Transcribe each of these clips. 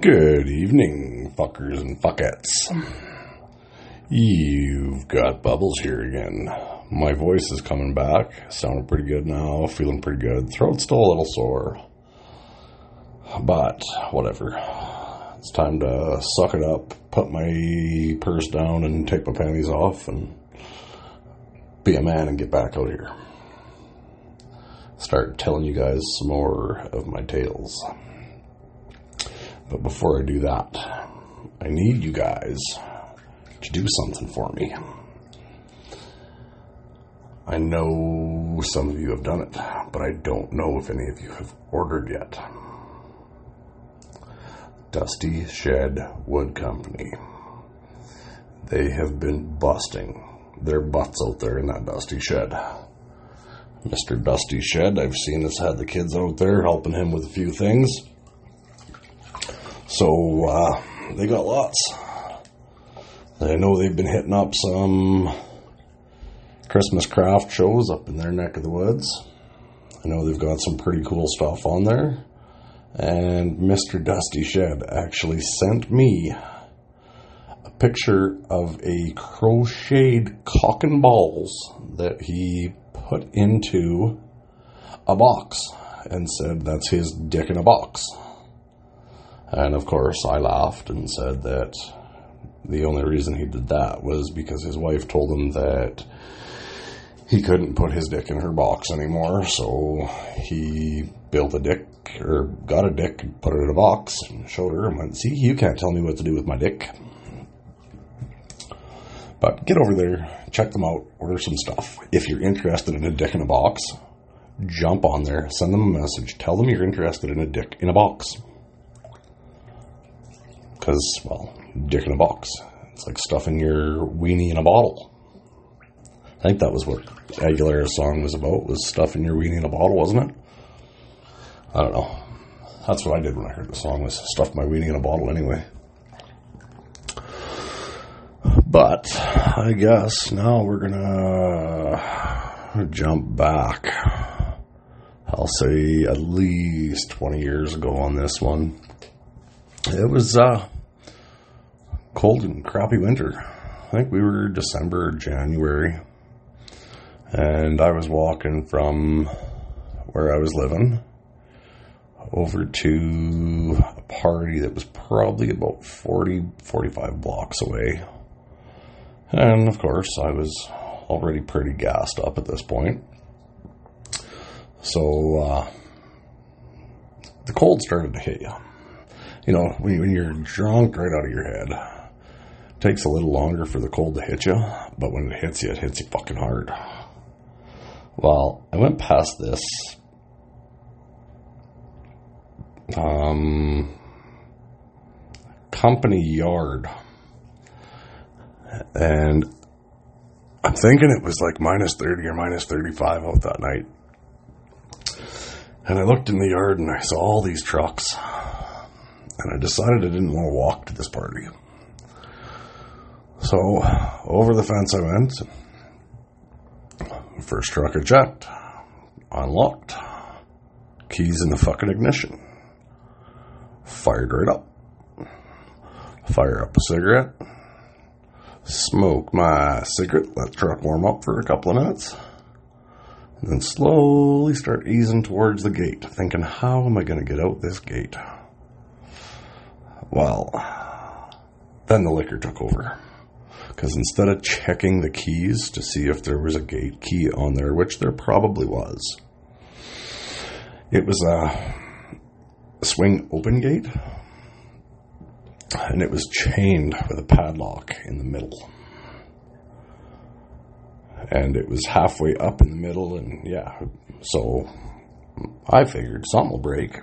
Good evening, fuckers and fuckettes. You've got Bubbles here again. My voice is coming back, sounding pretty good now, feeling pretty good. Throat's still a little sore. But, whatever. It's time to suck it up, put my purse down, and take my panties off, and be a man and get back out here. Start telling you guys some more of my tales. But before I do that, I need you guys to do something for me. I know some of you have done it, but I don't know if any of you have ordered yet. Dusty Shed Wood Company. They have been busting their butts out there in that dusty shed. Mr. Dusty Shed, I've seen has had the kids out there helping him with a few things. So uh, they got lots. I know they've been hitting up some Christmas craft shows up in their neck of the woods. I know they've got some pretty cool stuff on there. And Mr. Dusty Shed actually sent me a picture of a crocheted cock and balls that he put into a box and said that's his dick in a box. And of course, I laughed and said that the only reason he did that was because his wife told him that he couldn't put his dick in her box anymore, so he built a dick or got a dick and put it in a box and showed her and went, See, you can't tell me what to do with my dick. But get over there, check them out, order some stuff. If you're interested in a dick in a box, jump on there, send them a message, tell them you're interested in a dick in a box because, well, dick in a box. It's like stuffing your weenie in a bottle. I think that was what Aguilera's song was about, was stuffing your weenie in a bottle, wasn't it? I don't know. That's what I did when I heard the song, was stuff my weenie in a bottle anyway. But I guess now we're gonna jump back. I'll say at least 20 years ago on this one. It was uh, cold and crappy winter. I think we were December, or January, and I was walking from where I was living over to a party that was probably about 40, 45 blocks away. And of course, I was already pretty gassed up at this point. So, uh, the cold started to hit you. You know, when, when you're drunk right out of your head, takes a little longer for the cold to hit you, but when it hits you, it hits you fucking hard. Well, I went past this um, company yard. And I'm thinking it was like minus 30 or minus 35 out that night. And I looked in the yard and I saw all these trucks. And I decided I didn't want to walk to this party. So over the fence I went. First truck I checked. Unlocked. Keys in the fucking ignition. Fired right up. Fire up a cigarette. Smoke my cigarette. Let the truck warm up for a couple of minutes. And then slowly start easing towards the gate, thinking, how am I going to get out this gate? Well, then the liquor took over. Because instead of checking the keys to see if there was a gate key on there, which there probably was, it was a swing open gate. And it was chained with a padlock in the middle. And it was halfway up in the middle, and yeah, so I figured something will break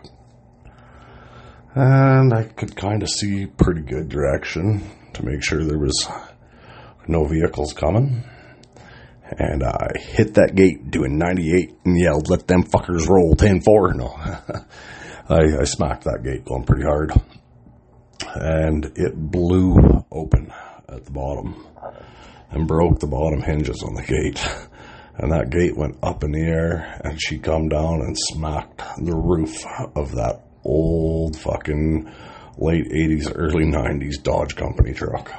and I could kind of see pretty good direction to make sure there was no vehicles coming. And I hit that gate doing 98 and yelled, let them fuckers roll 10-4. No, I, I smacked that gate going pretty hard. And it blew open at the bottom and broke the bottom hinges on the gate. And that gate went up in the air and she come down and smacked the roof of that old fucking late 80s, early 90s Dodge Company truck.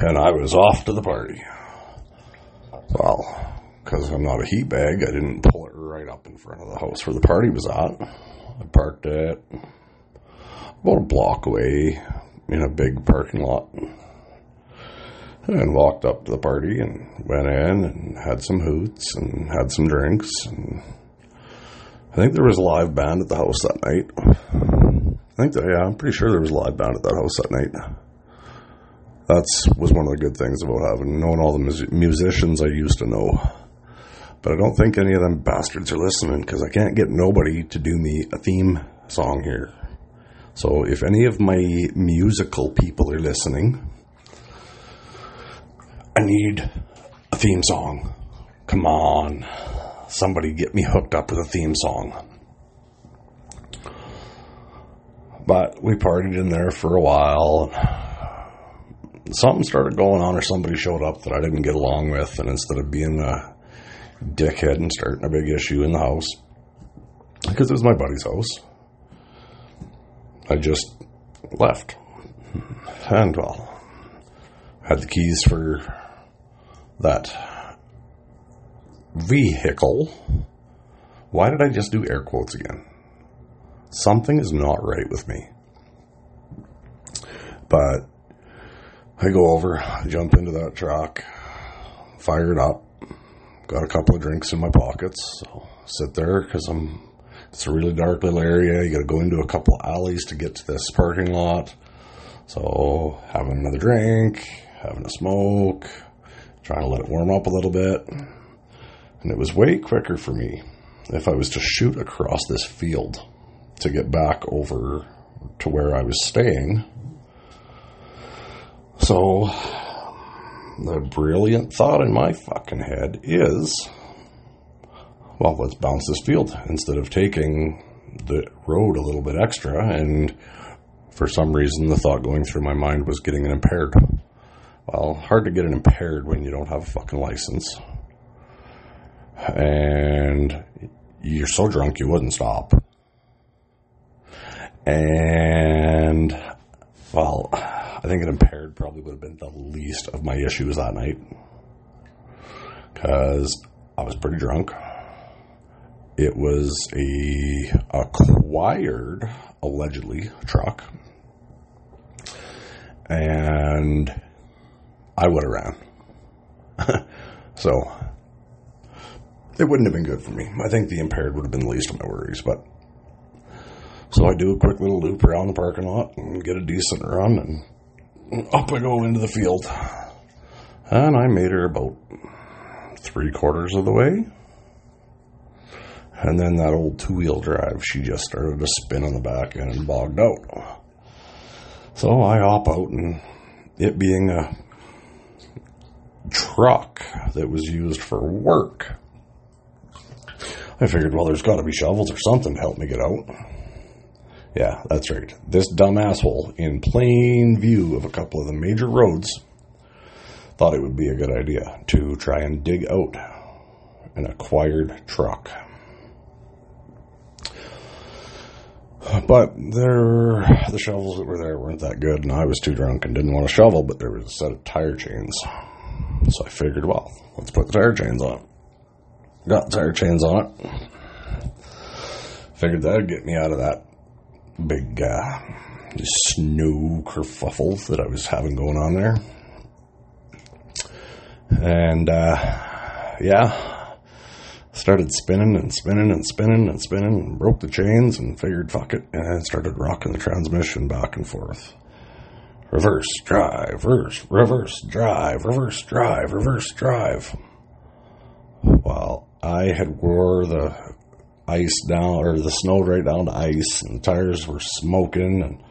And I was off to the party. Well, because I'm not a heat bag, I didn't pull it right up in front of the house where the party was at. I parked it about a block away in a big parking lot and walked up to the party and went in and had some hoots and had some drinks and I think there was a live band at the house that night. I think that yeah, I'm pretty sure there was a live band at that house that night. That's was one of the good things about having known all the mus- musicians I used to know. But I don't think any of them bastards are listening because I can't get nobody to do me a theme song here. So if any of my musical people are listening, I need a theme song. Come on. Somebody get me hooked up with a theme song. But we partied in there for a while. Something started going on, or somebody showed up that I didn't get along with, and instead of being a dickhead and starting a big issue in the house, because it was my buddy's house, I just left. And well, had the keys for that vehicle. Why did I just do air quotes again? Something is not right with me. But I go over, jump into that truck, fire it up, got a couple of drinks in my pockets, so sit there because I'm. It's a really dark little area. You got to go into a couple alleys to get to this parking lot. So having another drink, having a smoke, trying to let it warm up a little bit. And it was way quicker for me if I was to shoot across this field to get back over to where I was staying. So, the brilliant thought in my fucking head is well, let's bounce this field instead of taking the road a little bit extra. And for some reason, the thought going through my mind was getting an impaired. Well, hard to get an impaired when you don't have a fucking license. And you're so drunk you wouldn't stop. And, well, I think an impaired probably would have been the least of my issues that night. Because I was pretty drunk. It was a acquired, allegedly, truck. And I would have ran. so, it wouldn't have been good for me. I think the impaired would have been the least of my worries, but so I do a quick little loop around the parking lot and get a decent run, and up I go into the field. And I made her about three quarters of the way. And then that old two wheel drive, she just started to spin on the back end and bogged out. So I hop out, and it being a truck that was used for work, I figured, well, there's got to be shovels or something to help me get out. Yeah, that's right. This dumb asshole, in plain view of a couple of the major roads, thought it would be a good idea to try and dig out an acquired truck. But there, the shovels that were there weren't that good, and I was too drunk and didn't want to shovel. But there was a set of tire chains, so I figured, well, let's put the tire chains on. Got the tire chains on it. Figured that'd get me out of that big uh, snow kerfuffle that I was having going on there. And uh, yeah, started spinning and spinning and spinning and spinning and broke the chains and figured fuck it and started rocking the transmission back and forth. Reverse drive, reverse, reverse drive, reverse drive, reverse drive. Well, I had wore the ice down or the snow right down to ice and the tires were smoking and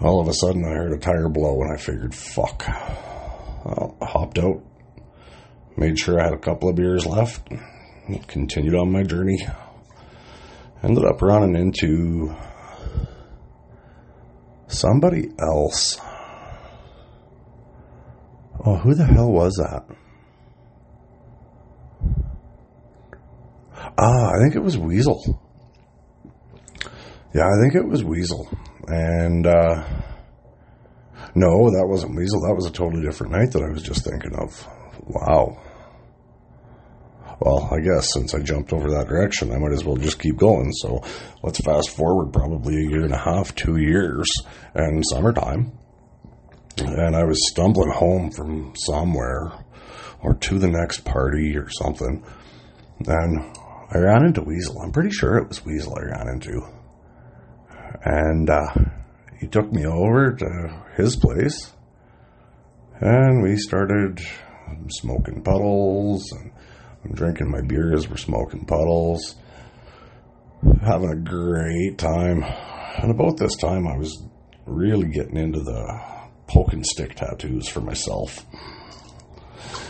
all of a sudden I heard a tire blow and I figured fuck. Well, I hopped out, made sure I had a couple of beers left, continued on my journey. Ended up running into somebody else. Oh, who the hell was that? Ah, I think it was Weasel. Yeah, I think it was Weasel. And, uh, no, that wasn't Weasel. That was a totally different night that I was just thinking of. Wow. Well, I guess since I jumped over that direction, I might as well just keep going. So let's fast forward probably a year and a half, two years, and summertime. And I was stumbling home from somewhere or to the next party or something. And I ran into Weasel. I'm pretty sure it was Weasel I ran into. And uh, he took me over to his place. And we started smoking puddles and I'm drinking my beer as we're smoking puddles. Having a great time. And about this time, I was really getting into the poke and stick tattoos for myself.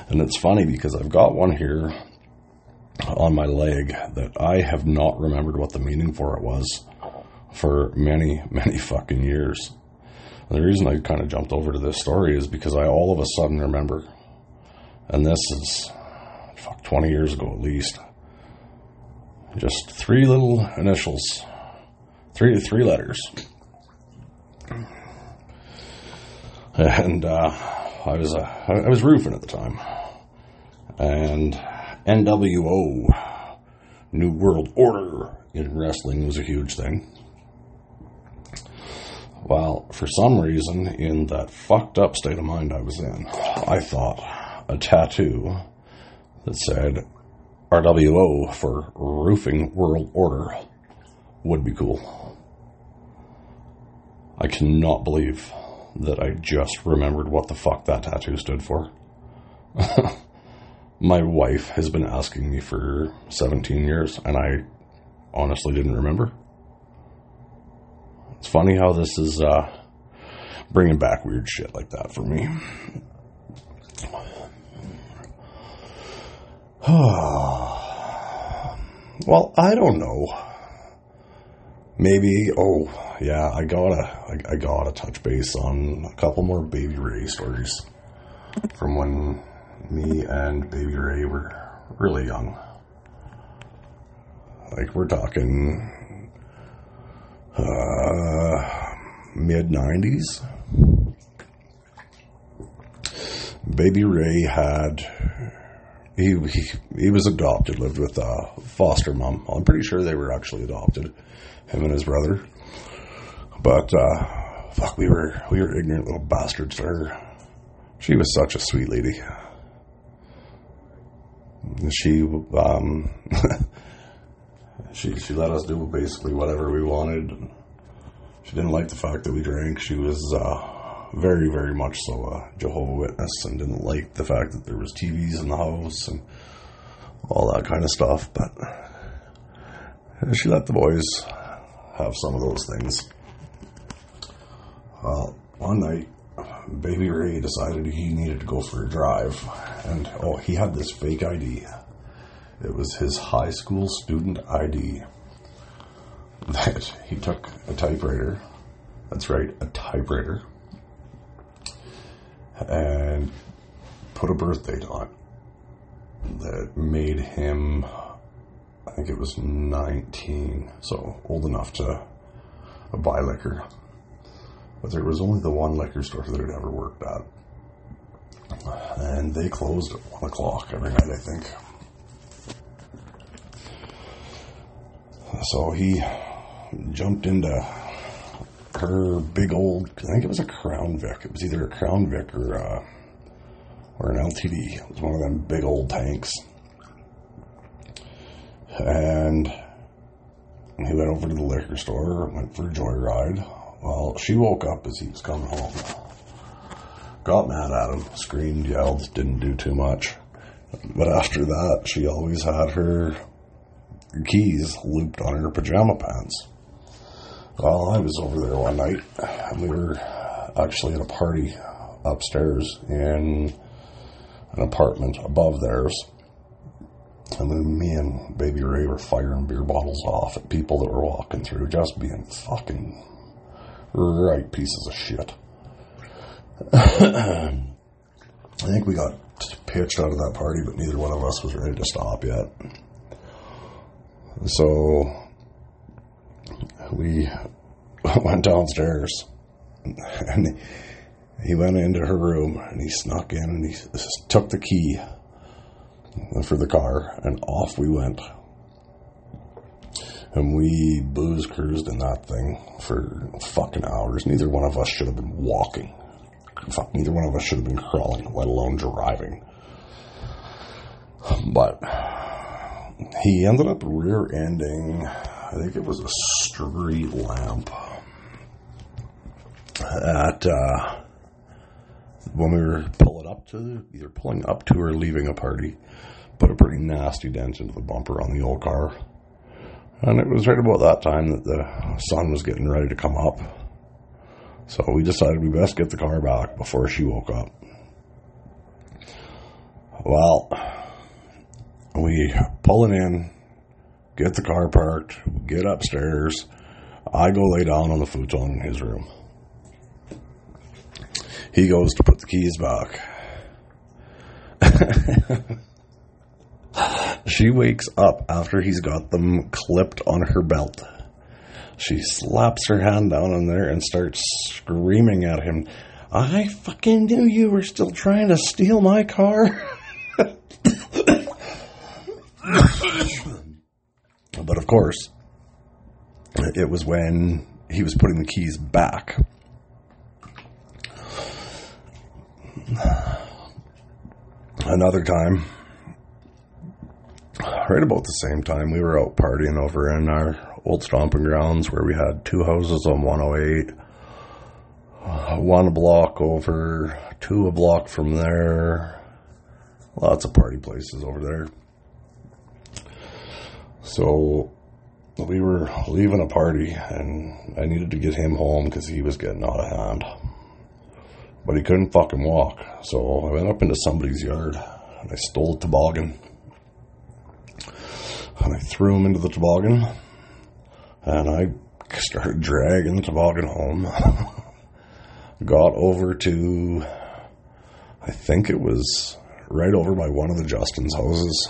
And it's funny because I've got one here on my leg that I have not remembered what the meaning for it was for many, many fucking years. And the reason I kind of jumped over to this story is because I all of a sudden remember, and this is fuck 20 years ago at least, just three little initials, three three letters, and uh, I was uh, I was roofing at the time, and NWO, New World Order in wrestling was a huge thing. Well, for some reason, in that fucked up state of mind I was in, I thought a tattoo that said RWO for Roofing World Order would be cool. I cannot believe that I just remembered what the fuck that tattoo stood for. My wife has been asking me for 17 years, and I honestly didn't remember. It's funny how this is uh, bringing back weird shit like that for me. well, I don't know. Maybe, oh, yeah, I gotta, I, I gotta touch base on a couple more Baby Ray stories from when me and Baby Ray were really young. Like we're talking uh, mid '90s. Baby Ray had he, he he was adopted, lived with a foster mom. I'm pretty sure they were actually adopted, him and his brother. But uh, fuck, we were we were ignorant little bastards to her. She was such a sweet lady she um, she she let us do basically whatever we wanted. She didn't like the fact that we drank. She was uh, very very much so a Jehovah Witness and didn't like the fact that there was TVs in the house and all that kind of stuff. But she let the boys have some of those things. Well, one night Baby Ray decided he needed to go for a drive. And oh, he had this fake ID. It was his high school student ID that he took a typewriter. That's right, a typewriter. And put a birth date on that made him, I think it was 19, so old enough to buy liquor but there was only the one liquor store that had ever worked at. And they closed at 1 o'clock every night, I think. So he jumped into her big old, I think it was a Crown Vic. It was either a Crown Vic or, uh, or an LTD. It was one of them big old tanks. And he went over to the liquor store, went for a joyride, well, she woke up as he was coming home. Got mad at him, screamed, yelled, didn't do too much. But after that, she always had her keys looped on her pajama pants. Well, I was over there one night, and we were actually at a party upstairs in an apartment above theirs. And then me and Baby Ray were firing beer bottles off at people that were walking through, just being fucking right pieces of shit. I think we got pitched out of that party, but neither one of us was ready to stop yet. So we went downstairs and he went into her room and he snuck in and he took the key for the car and off we went. And we booze cruised in that thing for fucking hours. Neither one of us should have been walking. Fuck, neither one of us should have been crawling, let alone driving. But he ended up rear ending, I think it was a street lamp at, uh, when we were pulling up to, either pulling up to or leaving a party, put a pretty nasty dent into the bumper on the old car. And it was right about that time that the sun was getting ready to come up. So we decided we best get the car back before she woke up. Well, we pull it in, get the car parked, get upstairs. I go lay down on the futon in his room. He goes to put the keys back. she wakes up after he's got them clipped on her belt. She slaps her hand down in there and starts screaming at him. I fucking knew you were still trying to steal my car. but of course, it was when he was putting the keys back Another time, right about the same time, we were out partying over in our old stomping grounds where we had two houses on 108, uh, one block over, two a block from there, lots of party places over there. So we were leaving a party and I needed to get him home because he was getting out of hand but he couldn't fucking walk. So I went up into somebody's yard and I stole a toboggan. And I threw him into the toboggan and I started dragging the toboggan home. Got over to, I think it was right over by one of the Justin's houses.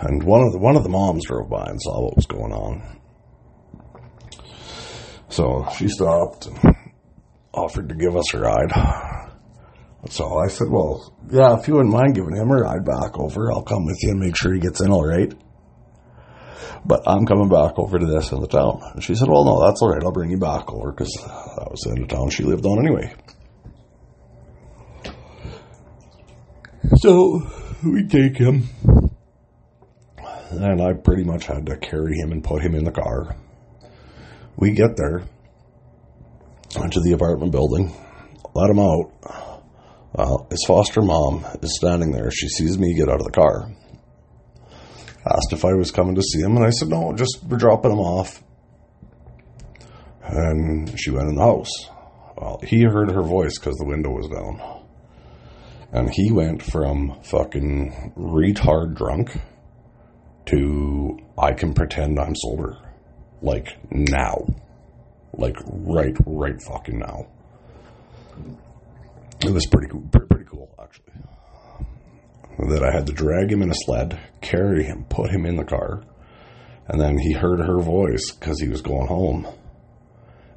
And one of the, one of the moms drove by and saw what was going on. So she stopped and offered to give us a ride. So I said, well, yeah, if you wouldn't mind giving him a ride back over, I'll come with you and make sure he gets in all right. But I'm coming back over to this end of town. And she said, well, no, that's all right. I'll bring you back over because that was in the end of town she lived on anyway. So we take him. And I pretty much had to carry him and put him in the car. We get there into the apartment building, let him out. Well, his foster mom is standing there. She sees me get out of the car. Asked if I was coming to see him, and I said, no, just we're dropping him off. And she went in the house. Well, he heard her voice because the window was down. And he went from fucking retard drunk to I can pretend I'm sober. Like now. Like right, right fucking now. It was pretty cool, pretty, cool actually. That I had to drag him in a sled, carry him, put him in the car, and then he heard her voice because he was going home,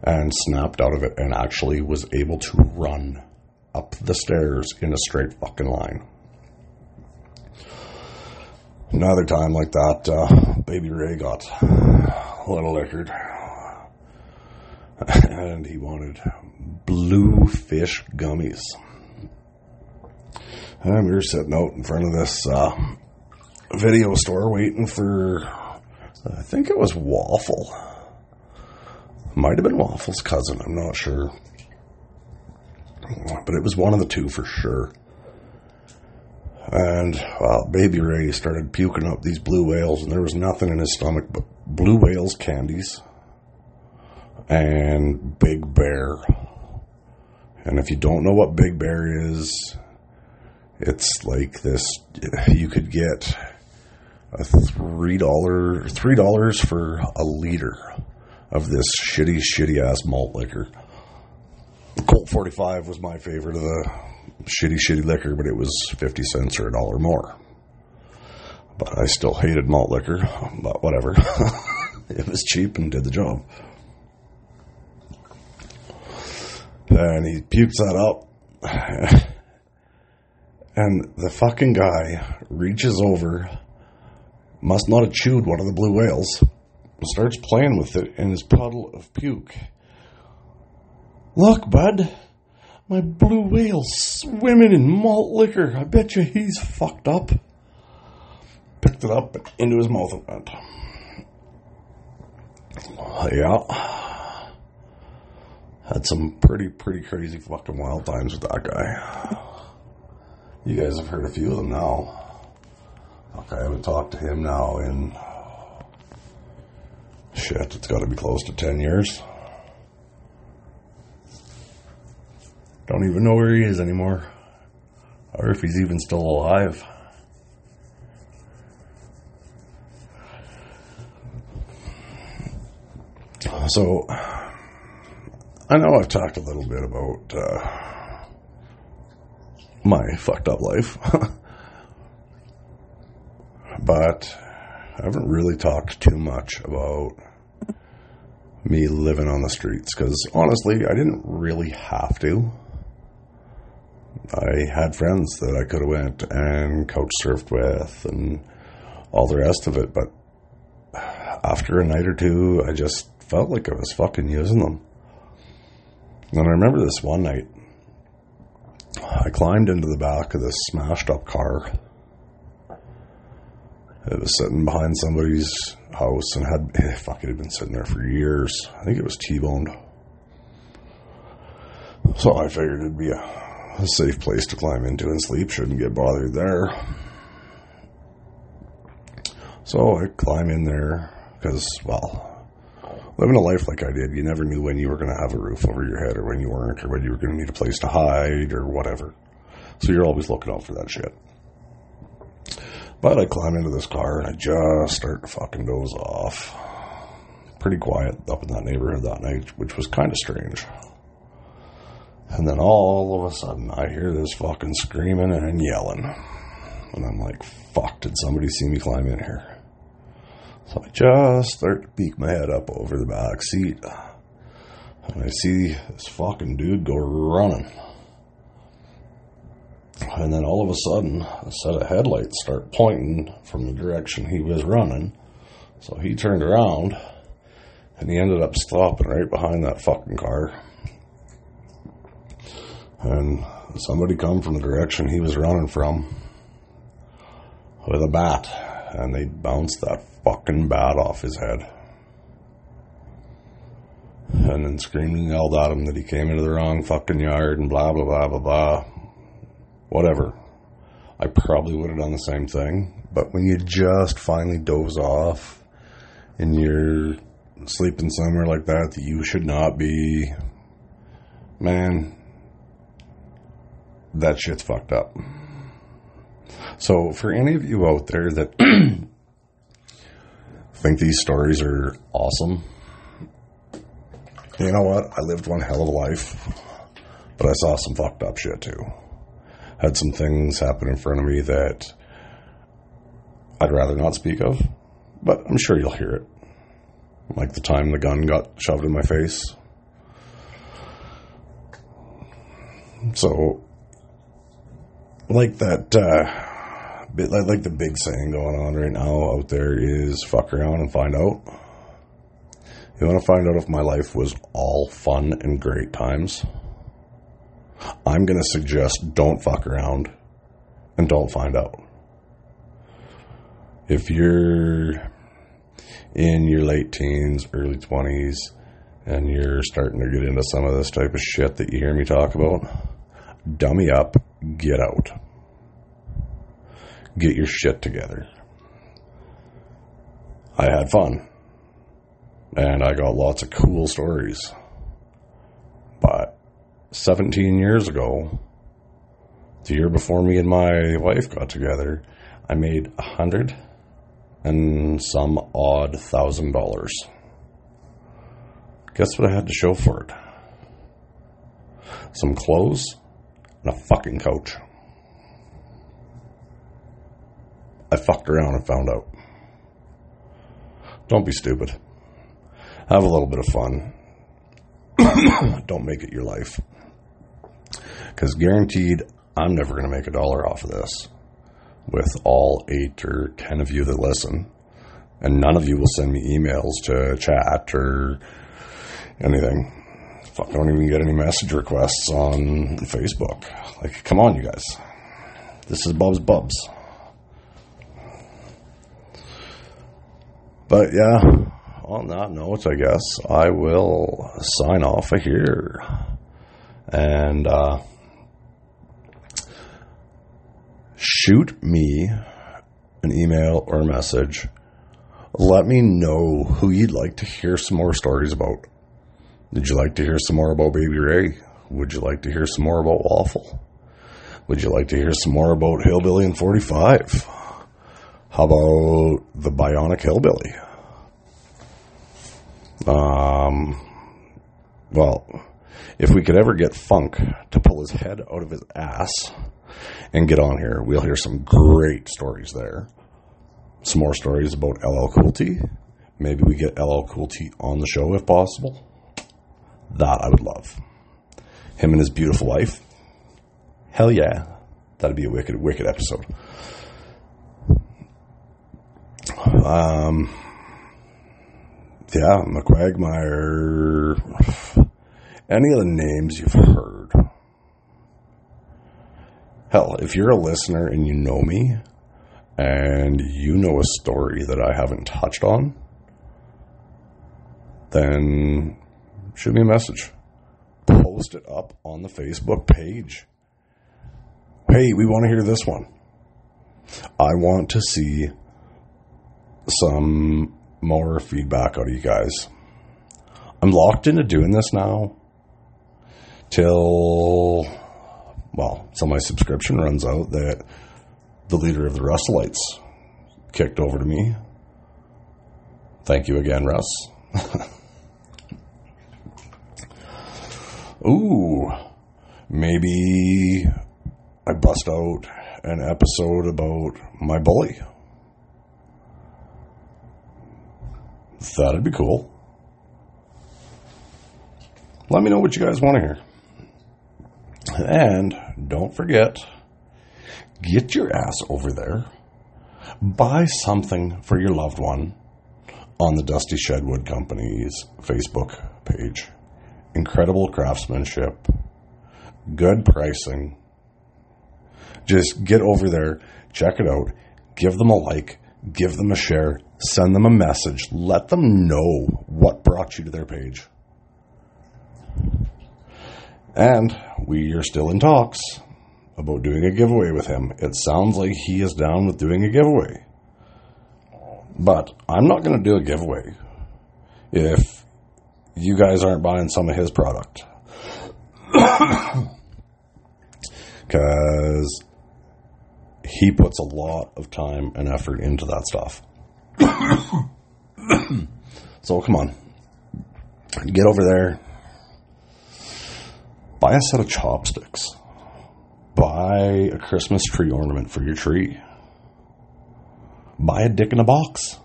and snapped out of it and actually was able to run up the stairs in a straight fucking line. Another time like that, uh, baby Ray got a little liquored and he wanted blue fish gummies. And we were sitting out in front of this uh, video store waiting for, I think it was Waffle. Might have been Waffle's cousin, I'm not sure. But it was one of the two for sure. And baby Ray started puking up these blue whales, and there was nothing in his stomach but blue whales candies and Big Bear. And if you don't know what Big Bear is, it's like this you could get a three dollar three dollars for a liter of this shitty shitty ass malt liquor. Colt 45 was my favorite of the shitty shitty liquor, but it was 50 cents or a dollar more. But I still hated malt liquor, but whatever. it was cheap and did the job. And he pukes that up. and the fucking guy reaches over, must not have chewed one of the blue whales, starts playing with it in his puddle of puke. Look, bud, my blue whale's swimming in malt liquor. I bet you he's fucked up. Picked it up into his mouth and went. Yeah. Had some pretty, pretty crazy fucking wild times with that guy. You guys have heard a few of them now. Okay, I haven't talked to him now in. Shit, it's got to be close to 10 years. Don't even know where he is anymore. Or if he's even still alive. So, I know I've talked a little bit about uh, my fucked up life, but I haven't really talked too much about me living on the streets because honestly, I didn't really have to. I had friends that I could have went and couch surfed with and all the rest of it, but after a night or two, I just felt like I was fucking using them. And I remember this one night, I climbed into the back of this smashed up car. It was sitting behind somebody's house and had, eh, fuck, it had been sitting there for years. I think it was T-boned. So I figured it'd be a a safe place to climb into and sleep. Shouldn't get bothered there. So I climb in there because, well, living a life like I did, you never knew when you were going to have a roof over your head or when you weren't or when you were going to need a place to hide or whatever. So you're always looking out for that shit. But I climb into this car and I just start to fucking doze off. Pretty quiet up in that neighborhood that night, which was kind of strange. And then all of a sudden, I hear this fucking screaming and yelling. And I'm like, fuck, did somebody see me climb in here? So I just start to peek my head up over the back seat. And I see this fucking dude go running. And then all of a sudden, a set of headlights start pointing from the direction he was running. So he turned around and he ended up stopping right behind that fucking car and somebody come from the direction he was running from with a bat, and they bounced that fucking bat off his head. And then screamed and yelled at him that he came into the wrong fucking yard and blah, blah, blah, blah, blah. Whatever. I probably would have done the same thing. But when you just finally doze off and you're sleeping somewhere like that that you should not be, man, that shit's fucked up. So, for any of you out there that think these stories are awesome, you know what? I lived one hell of a life, but I saw some fucked up shit too. Had some things happen in front of me that I'd rather not speak of, but I'm sure you'll hear it. Like the time the gun got shoved in my face. So, like that, uh, like, like the big saying going on right now out there is fuck around and find out. You want to find out if my life was all fun and great times? I'm going to suggest don't fuck around and don't find out. If you're in your late teens, early 20s, and you're starting to get into some of this type of shit that you hear me talk about, dummy up, get out. Get your shit together. I had fun. And I got lots of cool stories. But 17 years ago, the year before me and my wife got together, I made a hundred and some odd thousand dollars. Guess what I had to show for it? Some clothes and a fucking couch. I fucked around and found out. Don't be stupid. Have a little bit of fun. Don't make it your life. Because guaranteed, I'm never going to make a dollar off of this with all eight or ten of you that listen. And none of you will send me emails to chat or anything. Fuck, I don't even get any message requests on Facebook. Like, come on, you guys. This is Bub's Bubs. But yeah, on that note, I guess I will sign off of here. And uh, shoot me an email or a message. Let me know who you'd like to hear some more stories about. Did you like to hear some more about Baby Ray? Would you like to hear some more about Waffle? Would you like to hear some more about Hillbilly in 45? How about the Bionic Hillbilly? Um, well, if we could ever get Funk to pull his head out of his ass and get on here, we'll hear some great stories there. Some more stories about LL Cool T. Maybe we get LL Cool T on the show if possible. That I would love. Him and his beautiful wife. Hell yeah. That'd be a wicked, wicked episode. Um, yeah, McQuagmire. Any of the names you've heard. Hell, if you're a listener and you know me, and you know a story that I haven't touched on, then shoot me a message. Post it up on the Facebook page. Hey, we want to hear this one. I want to see some more feedback out of you guys. I'm locked into doing this now till, well, till my subscription runs out that the leader of the Russellites kicked over to me. Thank you again, Russ. Ooh, maybe I bust out an episode about my bully. That'd be cool. Let me know what you guys want to hear. And don't forget, get your ass over there. Buy something for your loved one on the Dusty Shed Wood Company's Facebook page. Incredible craftsmanship, good pricing. Just get over there, check it out, give them a like, give them a share, send them a message, let them know what brought you to their page. And we are still in talks about doing a giveaway with him. It sounds like he is down with doing a giveaway. But I'm not going to do a giveaway if you guys aren't buying some of his product. Because he puts a lot of time and effort into that stuff. so come on. Get over there. Buy a set of chopsticks. Buy a Christmas tree ornament for your tree. Buy a dick in a box.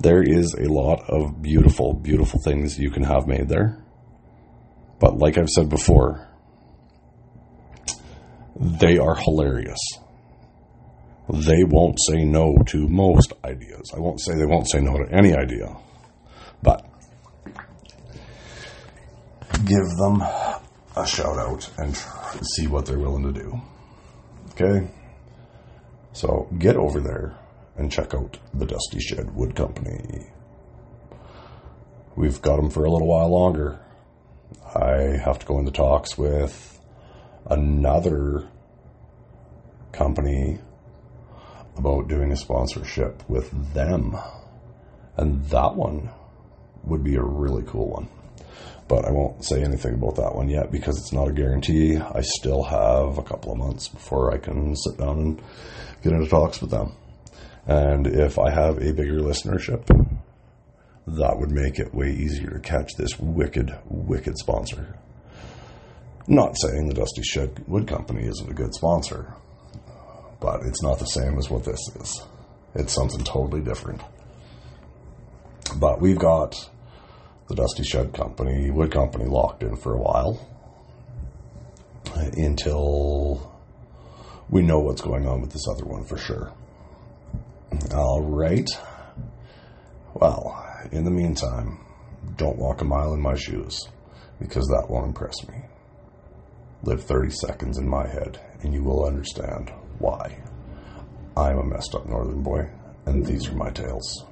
There is a lot of beautiful, beautiful things you can have made there. But like I've said before, they are hilarious. They won't say no to most ideas. I won't say they won't say no to any idea. But give them a shout out and see what they're willing to do. Okay? So get over there and check out the Dusty Shed Wood Company. We've got them for a little while longer. I have to go into talks with another company about doing a sponsorship with them. And that one would be a really cool one. But I won't say anything about that one yet because it's not a guarantee. I still have a couple of months before I can sit down and get into talks with them. And if I have a bigger listenership, that would make it way easier to catch this wicked, wicked sponsor. Not saying the Dusty Shed Wood Company isn't a good sponsor, but it's not the same as what this is. It's something totally different. But we've got the Dusty Shed Company, Wood Company locked in for a while until we know what's going on with this other one for sure. All right. Well, in the meantime, don't walk a mile in my shoes because that won't impress me. Live 30 seconds in my head and you will understand why. I'm a messed up northern boy and these are my tales.